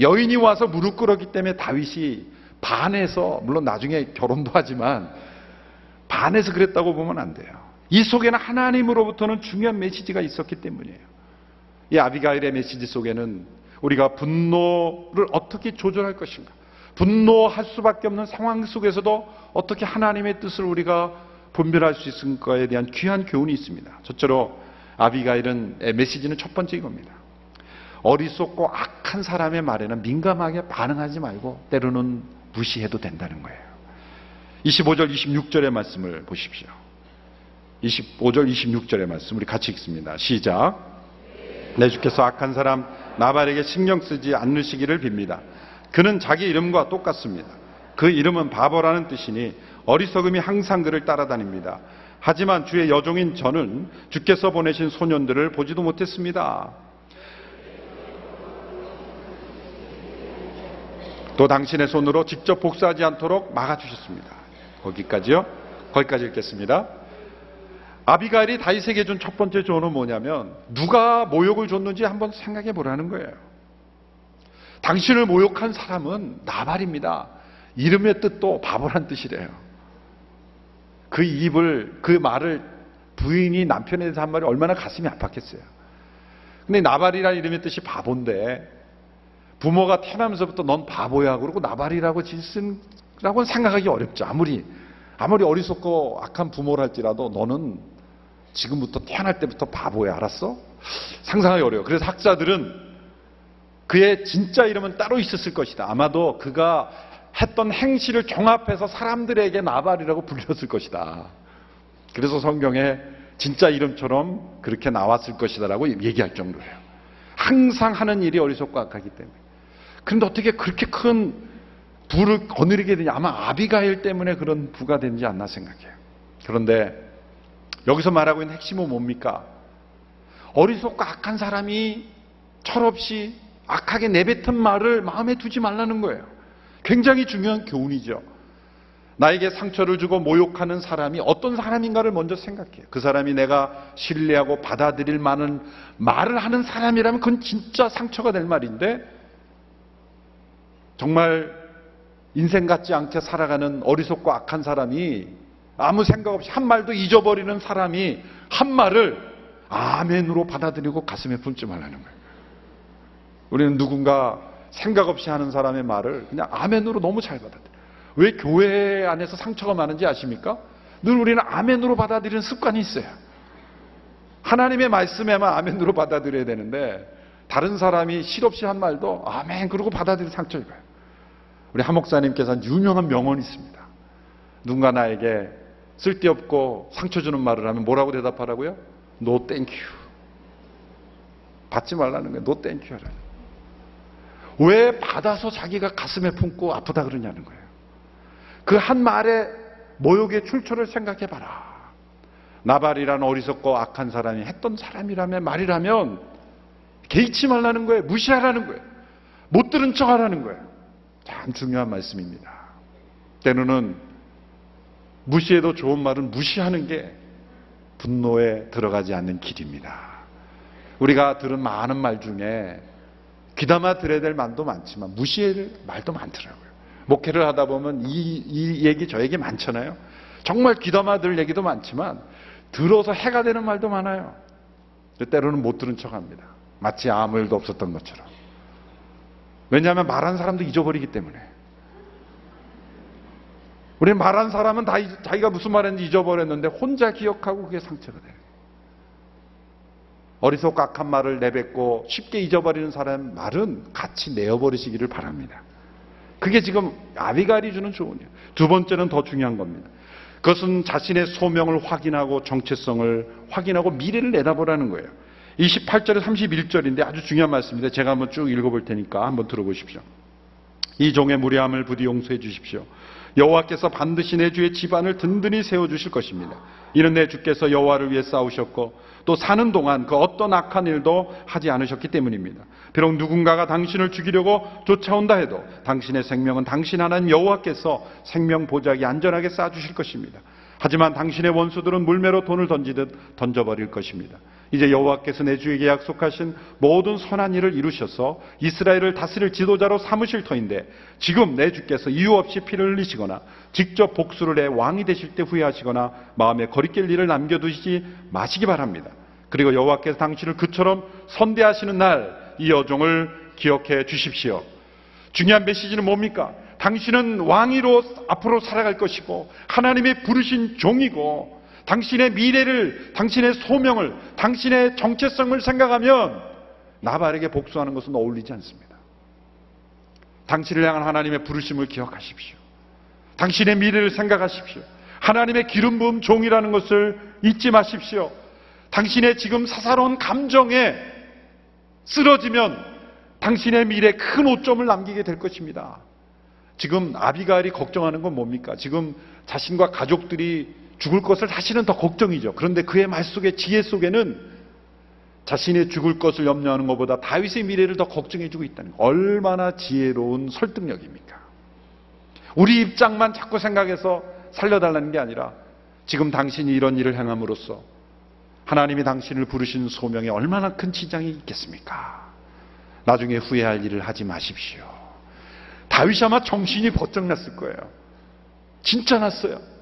Speaker 2: 여인이 와서 무릎 꿇었기 때문에 다윗이 반해서 물론 나중에 결혼도 하지만 반해서 그랬다고 보면 안 돼요. 이 속에는 하나님으로부터는 중요한 메시지가 있었기 때문이에요. 이 아비가일의 메시지 속에는 우리가 분노를 어떻게 조절할 것인가, 분노할 수밖에 없는 상황 속에서도 어떻게 하나님의 뜻을 우리가 분별할 수 있을까에 대한 귀한 교훈이 있습니다. 첫째로 아비가일은 메시지는 첫 번째 이겁니다. 어리석고 악한 사람의 말에는 민감하게 반응하지 말고 때로는 무시해도 된다는 거예요. 25절, 26절의 말씀을 보십시오. 25절, 26절의 말씀 우리 같이 읽습니다. 시작. 내 주께서 악한 사람 나발에게 신경 쓰지 않으시기를 빕니다. 그는 자기 이름과 똑같습니다. 그 이름은 바보라는 뜻이니 어리석음이 항상 그를 따라다닙니다. 하지만 주의 여종인 저는 주께서 보내신 소년들을 보지도 못했습니다. 또 당신의 손으로 직접 복사하지 않도록 막아주셨습니다. 거기까지요? 거기까지 읽겠습니다. 아비가일이 다윗에게 준 첫 번째 조언은 뭐냐면 누가 모욕을 줬는지 한번 생각해 보라는 거예요. 당신을 모욕한 사람은 나발입니다. 이름의 뜻도 바보란 뜻이래요. 그 입을 그 말을 부인이 남편에 대해서 한 말이 얼마나 가슴이 아팠겠어요. 근데 나발이라는 이름의 뜻이 바본데 부모가 태어나면서부터 넌 바보야 그러고 나발이라고 짓쓴라고 생각하기 어렵죠. 아무리 아무리 어리석고 악한 부모랄지라도 너는 지금부터 태어날 때부터 바보야, 알았어? 상상하기 어려워. 그래서 학자들은 그의 진짜 이름은 따로 있었을 것이다. 아마도 그가 했던 행실을 종합해서 사람들에게 나발이라고 불렸을 것이다. 그래서 성경에 진짜 이름처럼 그렇게 나왔을 것이다라고 얘기할 정도예요. 항상 하는 일이 어리석고 악하기 때문에. 그런데 어떻게 그렇게 큰 부를 거느리게 되냐? 아마 아비가일 때문에 그런 부가 되지 않나 생각해요. 그런데 여기서 말하고 있는 핵심은 뭡니까? 어리석고 악한 사람이 철없이 악하게 내뱉은 말을 마음에 두지 말라는 거예요. 굉장히 중요한 교훈이죠. 나에게 상처를 주고 모욕하는 사람이 어떤 사람인가를 먼저 생각해요. 그 사람이 내가 신뢰하고 받아들일 만한 말을 하는 사람이라면 그건 진짜 상처가 될 말인데 정말 인생 같지 않게 살아가는 어리석고 악한 사람이 아무 생각 없이 한 말도 잊어버리는 사람이 한 말을 아멘으로 받아들이고 가슴에 품지 말라는 거예요. 우리는 누군가 생각 없이 하는 사람의 말을 그냥 아멘으로 너무 잘 받아들여요. 왜 교회 안에서 상처가 많은지 아십니까? 늘 우리는 아멘으로 받아들이는 습관이 있어요. 하나님의 말씀에만 아멘으로 받아들여야 되는데 다른 사람이 실없이 한 말도 아멘 그러고 받아들이는 상처를 봐요. 우리 한 목사님께서는 유명한 명언이 있습니다. 누군가 나에게 쓸데없고 상처 주는 말을 하면 뭐라고 대답하라고요? No thank you. 받지 말라는 거예요. No thank you라는. 왜 받아서 자기가 가슴에 품고 아프다 그러냐는 거예요. 그 한 말의 모욕의 출처를 생각해 봐라. 나발이란 어리석고 악한 사람이 했던 사람이라면 말이라면 개의치 말라는 거예요. 무시하라는 거예요. 못 들은 척 하라는 거예요. 참 중요한 말씀입니다. 때로는 무시해도 좋은 말은 무시하는 게 분노에 들어가지 않는 길입니다. 우리가 들은 많은 말 중에 귀담아 들어야 될 말도 많지만 무시할 말도 많더라고요. 목회를 하다 보면 이, 이 얘기 저 얘기 많잖아요. 정말 귀담아 들 얘기도 많지만 들어서 해가 되는 말도 많아요. 때로는 못 들은 척 합니다. 마치 아무 일도 없었던 것처럼. 왜냐하면 말한 사람도 잊어버리기 때문에. 우리 말한 사람은 다 자기가 무슨 말했는지 잊어버렸는데 혼자 기억하고 그게 상처가 돼요. 어리석고 악한 말을 내뱉고 쉽게 잊어버리는 사람 말은 같이 내어버리시기를 바랍니다. 그게 지금 아비갈이 주는 조언이에요. 두 번째는 더 중요한 겁니다. 그것은 자신의 소명을 확인하고 정체성을 확인하고 미래를 내다보라는 거예요. 28절에 31절인데 아주 중요한 말씀입니다. 제가 한번 쭉 읽어볼 테니까 한번 들어보십시오. 이 종의 무례함을 부디 용서해 주십시오. 여호와께서 반드시 내 주의 집안을 든든히 세워 주실 것입니다. 이는 내 주께서 여호와를 위해 싸우셨고 또 사는 동안 그 어떤 악한 일도 하지 않으셨기 때문입니다. 비록 누군가가 당신을 죽이려고 쫓아온다 해도 당신의 생명은 당신 하나님 여호와께서 생명 보자기 안전하게 쌓아 주실 것입니다. 하지만 당신의 원수들은 물매로 돈을 던지듯 던져버릴 것입니다. 이제 여호와께서 내 주에게 약속하신 모든 선한 일을 이루셔서 이스라엘을 다스릴 지도자로 삼으실 터인데 지금 내 주께서 이유 없이 피를 흘리시거나 직접 복수를 해 왕이 되실 때 후회하시거나 마음에 거리낄 일을 남겨두시지 마시기 바랍니다. 그리고 여호와께서 당신을 그처럼 선대하시는 날 이 여종을 기억해 주십시오. 중요한 메시지는 뭡니까? 당신은 왕위로 앞으로 살아갈 것이고 하나님의 부르신 종이고 당신의 미래를, 당신의 소명을, 당신의 정체성을 생각하면 나발에게 복수하는 것은 어울리지 않습니다. 당신을 향한 하나님의 부르심을 기억하십시오. 당신의 미래를 생각하십시오. 하나님의 기름 부음 종이라는 것을 잊지 마십시오. 당신의 지금 사사로운 감정에 쓰러지면 당신의 미래에 큰 오점을 남기게 될 것입니다. 지금 아비가일이 걱정하는 건 뭡니까? 지금 자신과 가족들이 죽을 것을 사실은 더 걱정이죠. 그런데 그의 말 속에 지혜 속에는 자신의 죽을 것을 염려하는 것보다 다윗의 미래를 더 걱정해주고 있다는 거. 얼마나 지혜로운 설득력입니까? 우리 입장만 자꾸 생각해서 살려달라는 게 아니라 지금 당신이 이런 일을 행함으로써 하나님이 당신을 부르신 소명에 얼마나 큰 지장이 있겠습니까? 나중에 후회할 일을 하지 마십시오. 다윗이 아마 정신이 버쩍 났을 거예요. 진짜 났어요.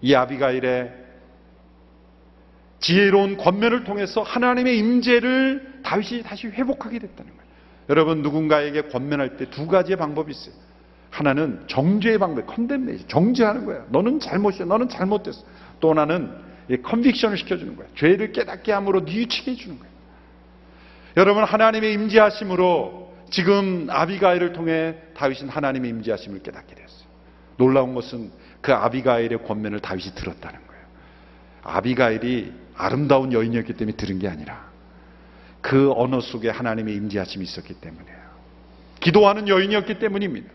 Speaker 2: 이 아비가일의 지혜로운 권면을 통해서 하나님의 임재를 다윗이 다시 회복하게 됐다는 거예요. 여러분 누군가에게 권면할 때 두 가지의 방법이 있어요. 하나는 정죄의 방법, condemnation, 정죄하는 거예요. 너는 잘못이야, 너는 잘못됐어. 또 하나는 conviction을 시켜주는 거예요. 죄를 깨닫게 함으로 뉘우치게 해주는 거예요. 여러분 하나님의 임재하심으로 지금 아비가일을 통해 다윗은 하나님의 임재하심을 깨닫게 됐어요. 놀라운 것은 그 아비가일의 권면을 다윗이 들었다는 거예요. 아비가일이 아름다운 여인이었기 때문에 들은 게 아니라 그 언어 속에 하나님의 임재하심이 있었기 때문이에요. 기도하는 여인이었기 때문입니다.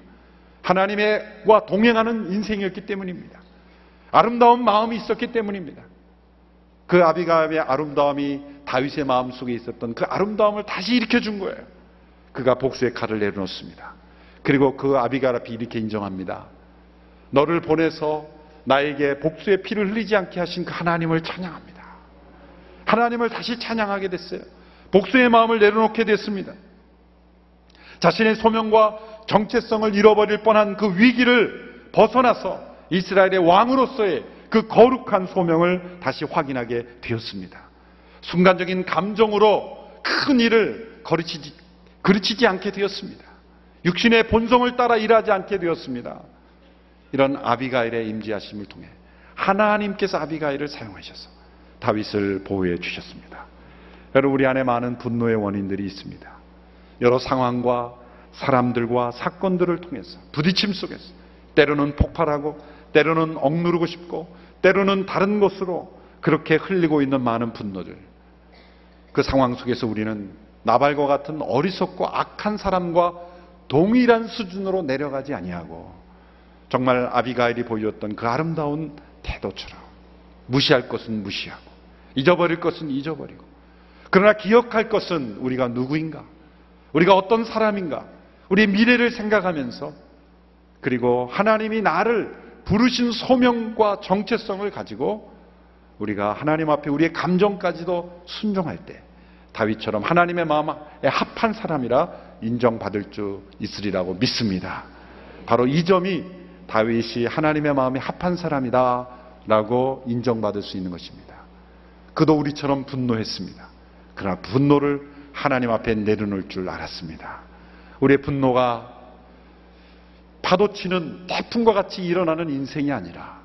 Speaker 2: 하나님과 동행하는 인생이었기 때문입니다. 아름다운 마음이 있었기 때문입니다. 그 아비가의 아름다움이 다윗의 마음 속에 있었던 그 아름다움을 다시 일으켜 준 거예요. 그가 복수의 칼을 내려놓습니다. 그리고 그 아비가 앞에 이렇게 인정합니다. 너를 보내서 나에게 복수의 피를 흘리지 않게 하신 그 하나님을 찬양합니다. 하나님을 다시 찬양하게 됐어요. 복수의 마음을 내려놓게 됐습니다. 자신의 소명과 정체성을 잃어버릴 뻔한 그 위기를 벗어나서 이스라엘의 왕으로서의 그 거룩한 소명을 다시 확인하게 되었습니다. 순간적인 감정으로 큰 일을 거르치지, 그르치지 않게 되었습니다. 육신의 본성을 따라 일하지 않게 되었습니다. 이런 아비가일의 임재하심을 통해 하나님께서 아비가일을 사용하셔서 다윗을 보호해 주셨습니다. 여러분 우리 안에 많은 분노의 원인들이 있습니다. 여러 상황과 사람들과 사건들을 통해서 부딪힘 속에서 때로는 폭발하고 때로는 억누르고 싶고 때로는 다른 곳으로 그렇게 흘리고 있는 많은 분노들 그 상황 속에서 우리는 나발과 같은 어리석고 악한 사람과 동일한 수준으로 내려가지 아니하고 정말 아비가일이 보였던 그 아름다운 태도처럼 무시할 것은 무시하고 잊어버릴 것은 잊어버리고 그러나 기억할 것은 우리가 누구인가 우리가 어떤 사람인가 우리 미래를 생각하면서 그리고 하나님이 나를 부르신 소명과 정체성을 가지고 우리가 하나님 앞에 우리의 감정까지도 순종할 때 다윗처럼 하나님의 마음에 합한 사람이라 인정받을 수 있으리라고 믿습니다. 바로 이 점이 다윗이 하나님의 마음에 합한 사람이다 라고 인정받을 수 있는 것입니다. 그도 우리처럼 분노했습니다. 그러나 분노를 하나님 앞에 내려놓을 줄 알았습니다. 우리의 분노가 파도치는 태풍과 같이 일어나는 인생이 아니라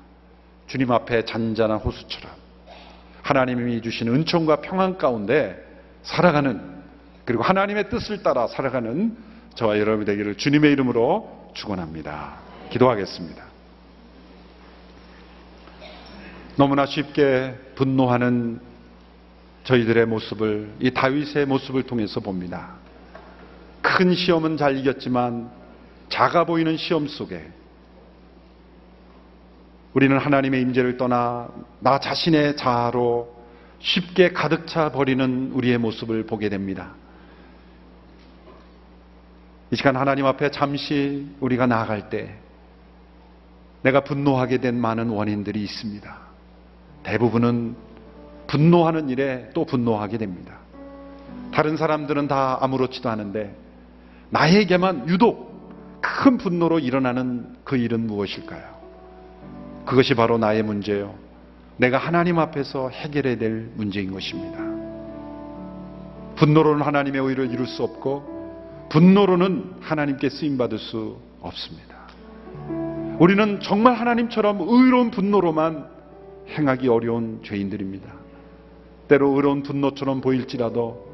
Speaker 2: 주님 앞에 잔잔한 호수처럼 하나님이 주신 은총과 평안 가운데 살아가는 그리고 하나님의 뜻을 따라 살아가는 저와 여러분이 되기를 주님의 이름으로 축원합니다. 기도하겠습니다. 너무나 쉽게 분노하는 저희들의 모습을 이 다윗의 모습을 통해서 봅니다. 큰 시험은 잘 이겼지만 작아 보이는 시험 속에 우리는 하나님의 임재를 떠나 나 자신의 자아로 쉽게 가득 차 버리는 우리의 모습을 보게 됩니다. 이 시간 하나님 앞에 잠시 우리가 나아갈 때 내가 분노하게 된 많은 원인들이 있습니다. 대부분은 분노하는 일에 또 분노하게 됩니다. 다른 사람들은 다 아무렇지도 않은데 나에게만 유독 큰 분노로 일어나는 그 일은 무엇일까요? 그것이 바로 나의 문제요. 내가 하나님 앞에서 해결해야 될 문제인 것입니다. 분노로는 하나님의 의를 이룰 수 없고 분노로는 하나님께 쓰임 받을 수 없습니다. 우리는 정말 하나님처럼 의로운 분노로만 행하기 어려운 죄인들입니다. 때로 의로운 분노처럼 보일지라도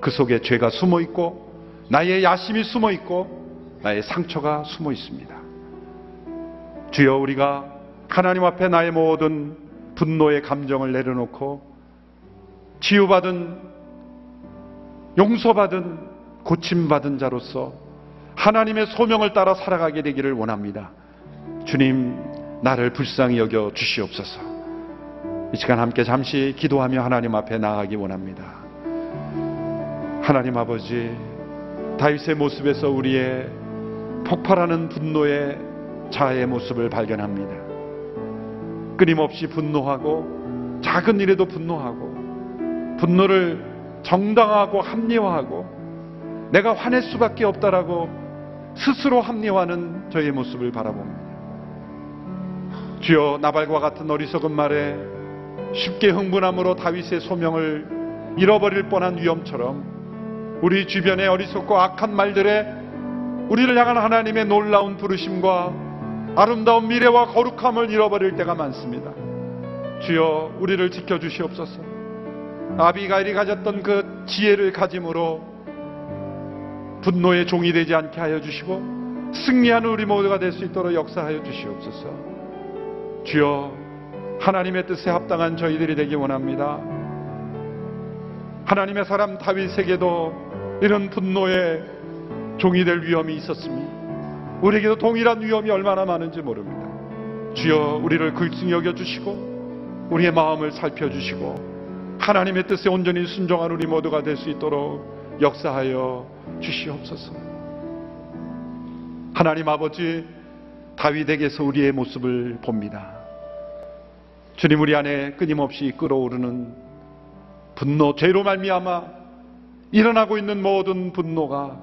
Speaker 2: 그 속에 죄가 숨어 있고 나의 야심이 숨어 있고 나의 상처가 숨어 있습니다. 주여 우리가 하나님 앞에 나의 모든 분노의 감정을 내려놓고 치유받은 용서받은 고침받은 자로서 하나님의 소명을 따라 살아가게 되기를 원합니다. 주님 나를 불쌍히 여겨 주시옵소서. 이 시간 함께 잠시 기도하며 하나님 앞에 나아가기 원합니다. 하나님 아버지 다윗의 모습에서 우리의 폭발하는 분노의 자아의 모습을 발견합니다. 끊임없이 분노하고 작은 일에도 분노하고 분노를 정당화하고 합리화하고 내가 화낼 수밖에 없다라고 스스로 합리화하는 저의 모습을 바라봅니다. 주여 나발과 같은 어리석은 말에 쉽게 흥분함으로 다윗의 소명을 잃어버릴 뻔한 위험처럼 우리 주변의 어리석고 악한 말들에 우리를 향한 하나님의 놀라운 부르심과 아름다운 미래와 거룩함을 잃어버릴 때가 많습니다. 주여 우리를 지켜주시옵소서. 아비가일이 가졌던 그 지혜를 가짐으로 분노의 종이 되지 않게 하여 주시고 승리하는 우리 모두가 될 수 있도록 역사하여 주시옵소서. 주여 하나님의 뜻에 합당한 저희들이 되기 원합니다. 하나님의 사람 다윗에게도 이런 분노의 종이 될 위험이 있었습니다. 우리에게도 동일한 위험이 얼마나 많은지 모릅니다. 주여 우리를 글승히 여겨주시고 우리의 마음을 살펴주시고 하나님의 뜻에 온전히 순종한 우리 모두가 될 수 있도록 역사하여 주시옵소서. 하나님 아버지 다윗에게서 우리의 모습을 봅니다. 주님 우리 안에 끊임없이 끓어오르는 분노, 죄로 말미암아 일어나고 있는 모든 분노가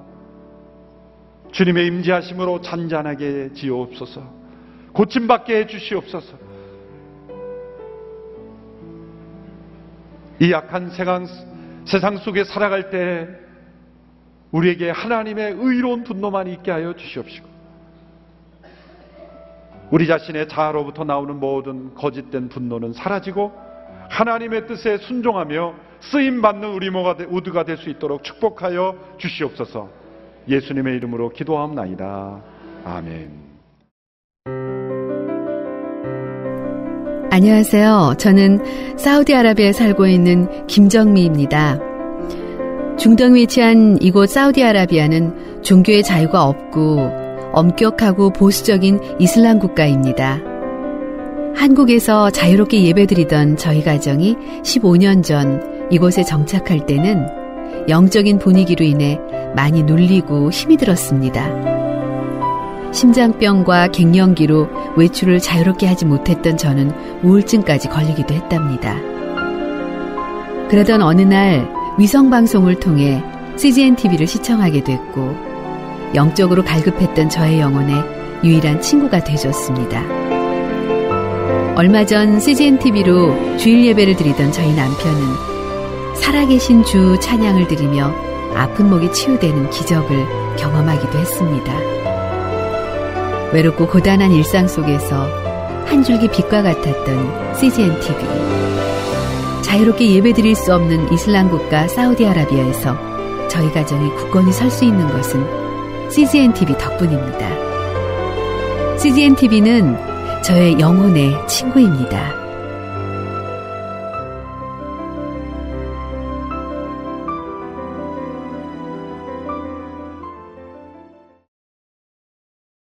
Speaker 2: 주님의 임재하심으로 잔잔하게 지어옵소서. 고침받게 해 주시옵소서. 이 약한 세상, 세상 속에 살아갈 때 우리에게 하나님의 의로운 분노만 있게 하여 주시옵시고 우리 자신의 자아로부터 나오는 모든 거짓된 분노는 사라지고 하나님의 뜻에 순종하며 쓰임 받는 우리 모두가 될 수 있도록 축복하여 주시옵소서. 예수님의 이름으로 기도하옵나이다. 아멘.
Speaker 3: 안녕하세요. 저는 사우디아라비아에 살고 있는 김정미입니다. 중동에 위치한 이곳 사우디아라비아는 종교의 자유가 없고 엄격하고 보수적인 이슬람 국가입니다. 한국에서 자유롭게 예배드리던 저희 가정이 15년 전 이곳에 정착할 때는 영적인 분위기로 인해 많이 눌리고 힘이 들었습니다. 심장병과 갱년기로 외출을 자유롭게 하지 못했던 저는 우울증까지 걸리기도 했답니다. 그러던 어느 날 위성방송을 통해 CGN TV를 시청하게 됐고 영적으로 갈급했던 저의 영혼의 유일한 친구가 되줬습니다. 얼마 전 CGN TV로 주일 예배를 드리던 저희 남편은 살아계신 주 찬양을 드리며 아픈 목이 치유되는 기적을 경험하기도 했습니다. 외롭고 고단한 일상 속에서 한 줄기 빛과 같았던 CGN TV. 자유롭게 예배 드릴 수 없는 이슬람 국가 사우디아라비아에서 저희 가정이 굳건히 설 수 있는 것은 CGN TV 덕분입니다. CGN TV는 저의 영혼의 친구입니다.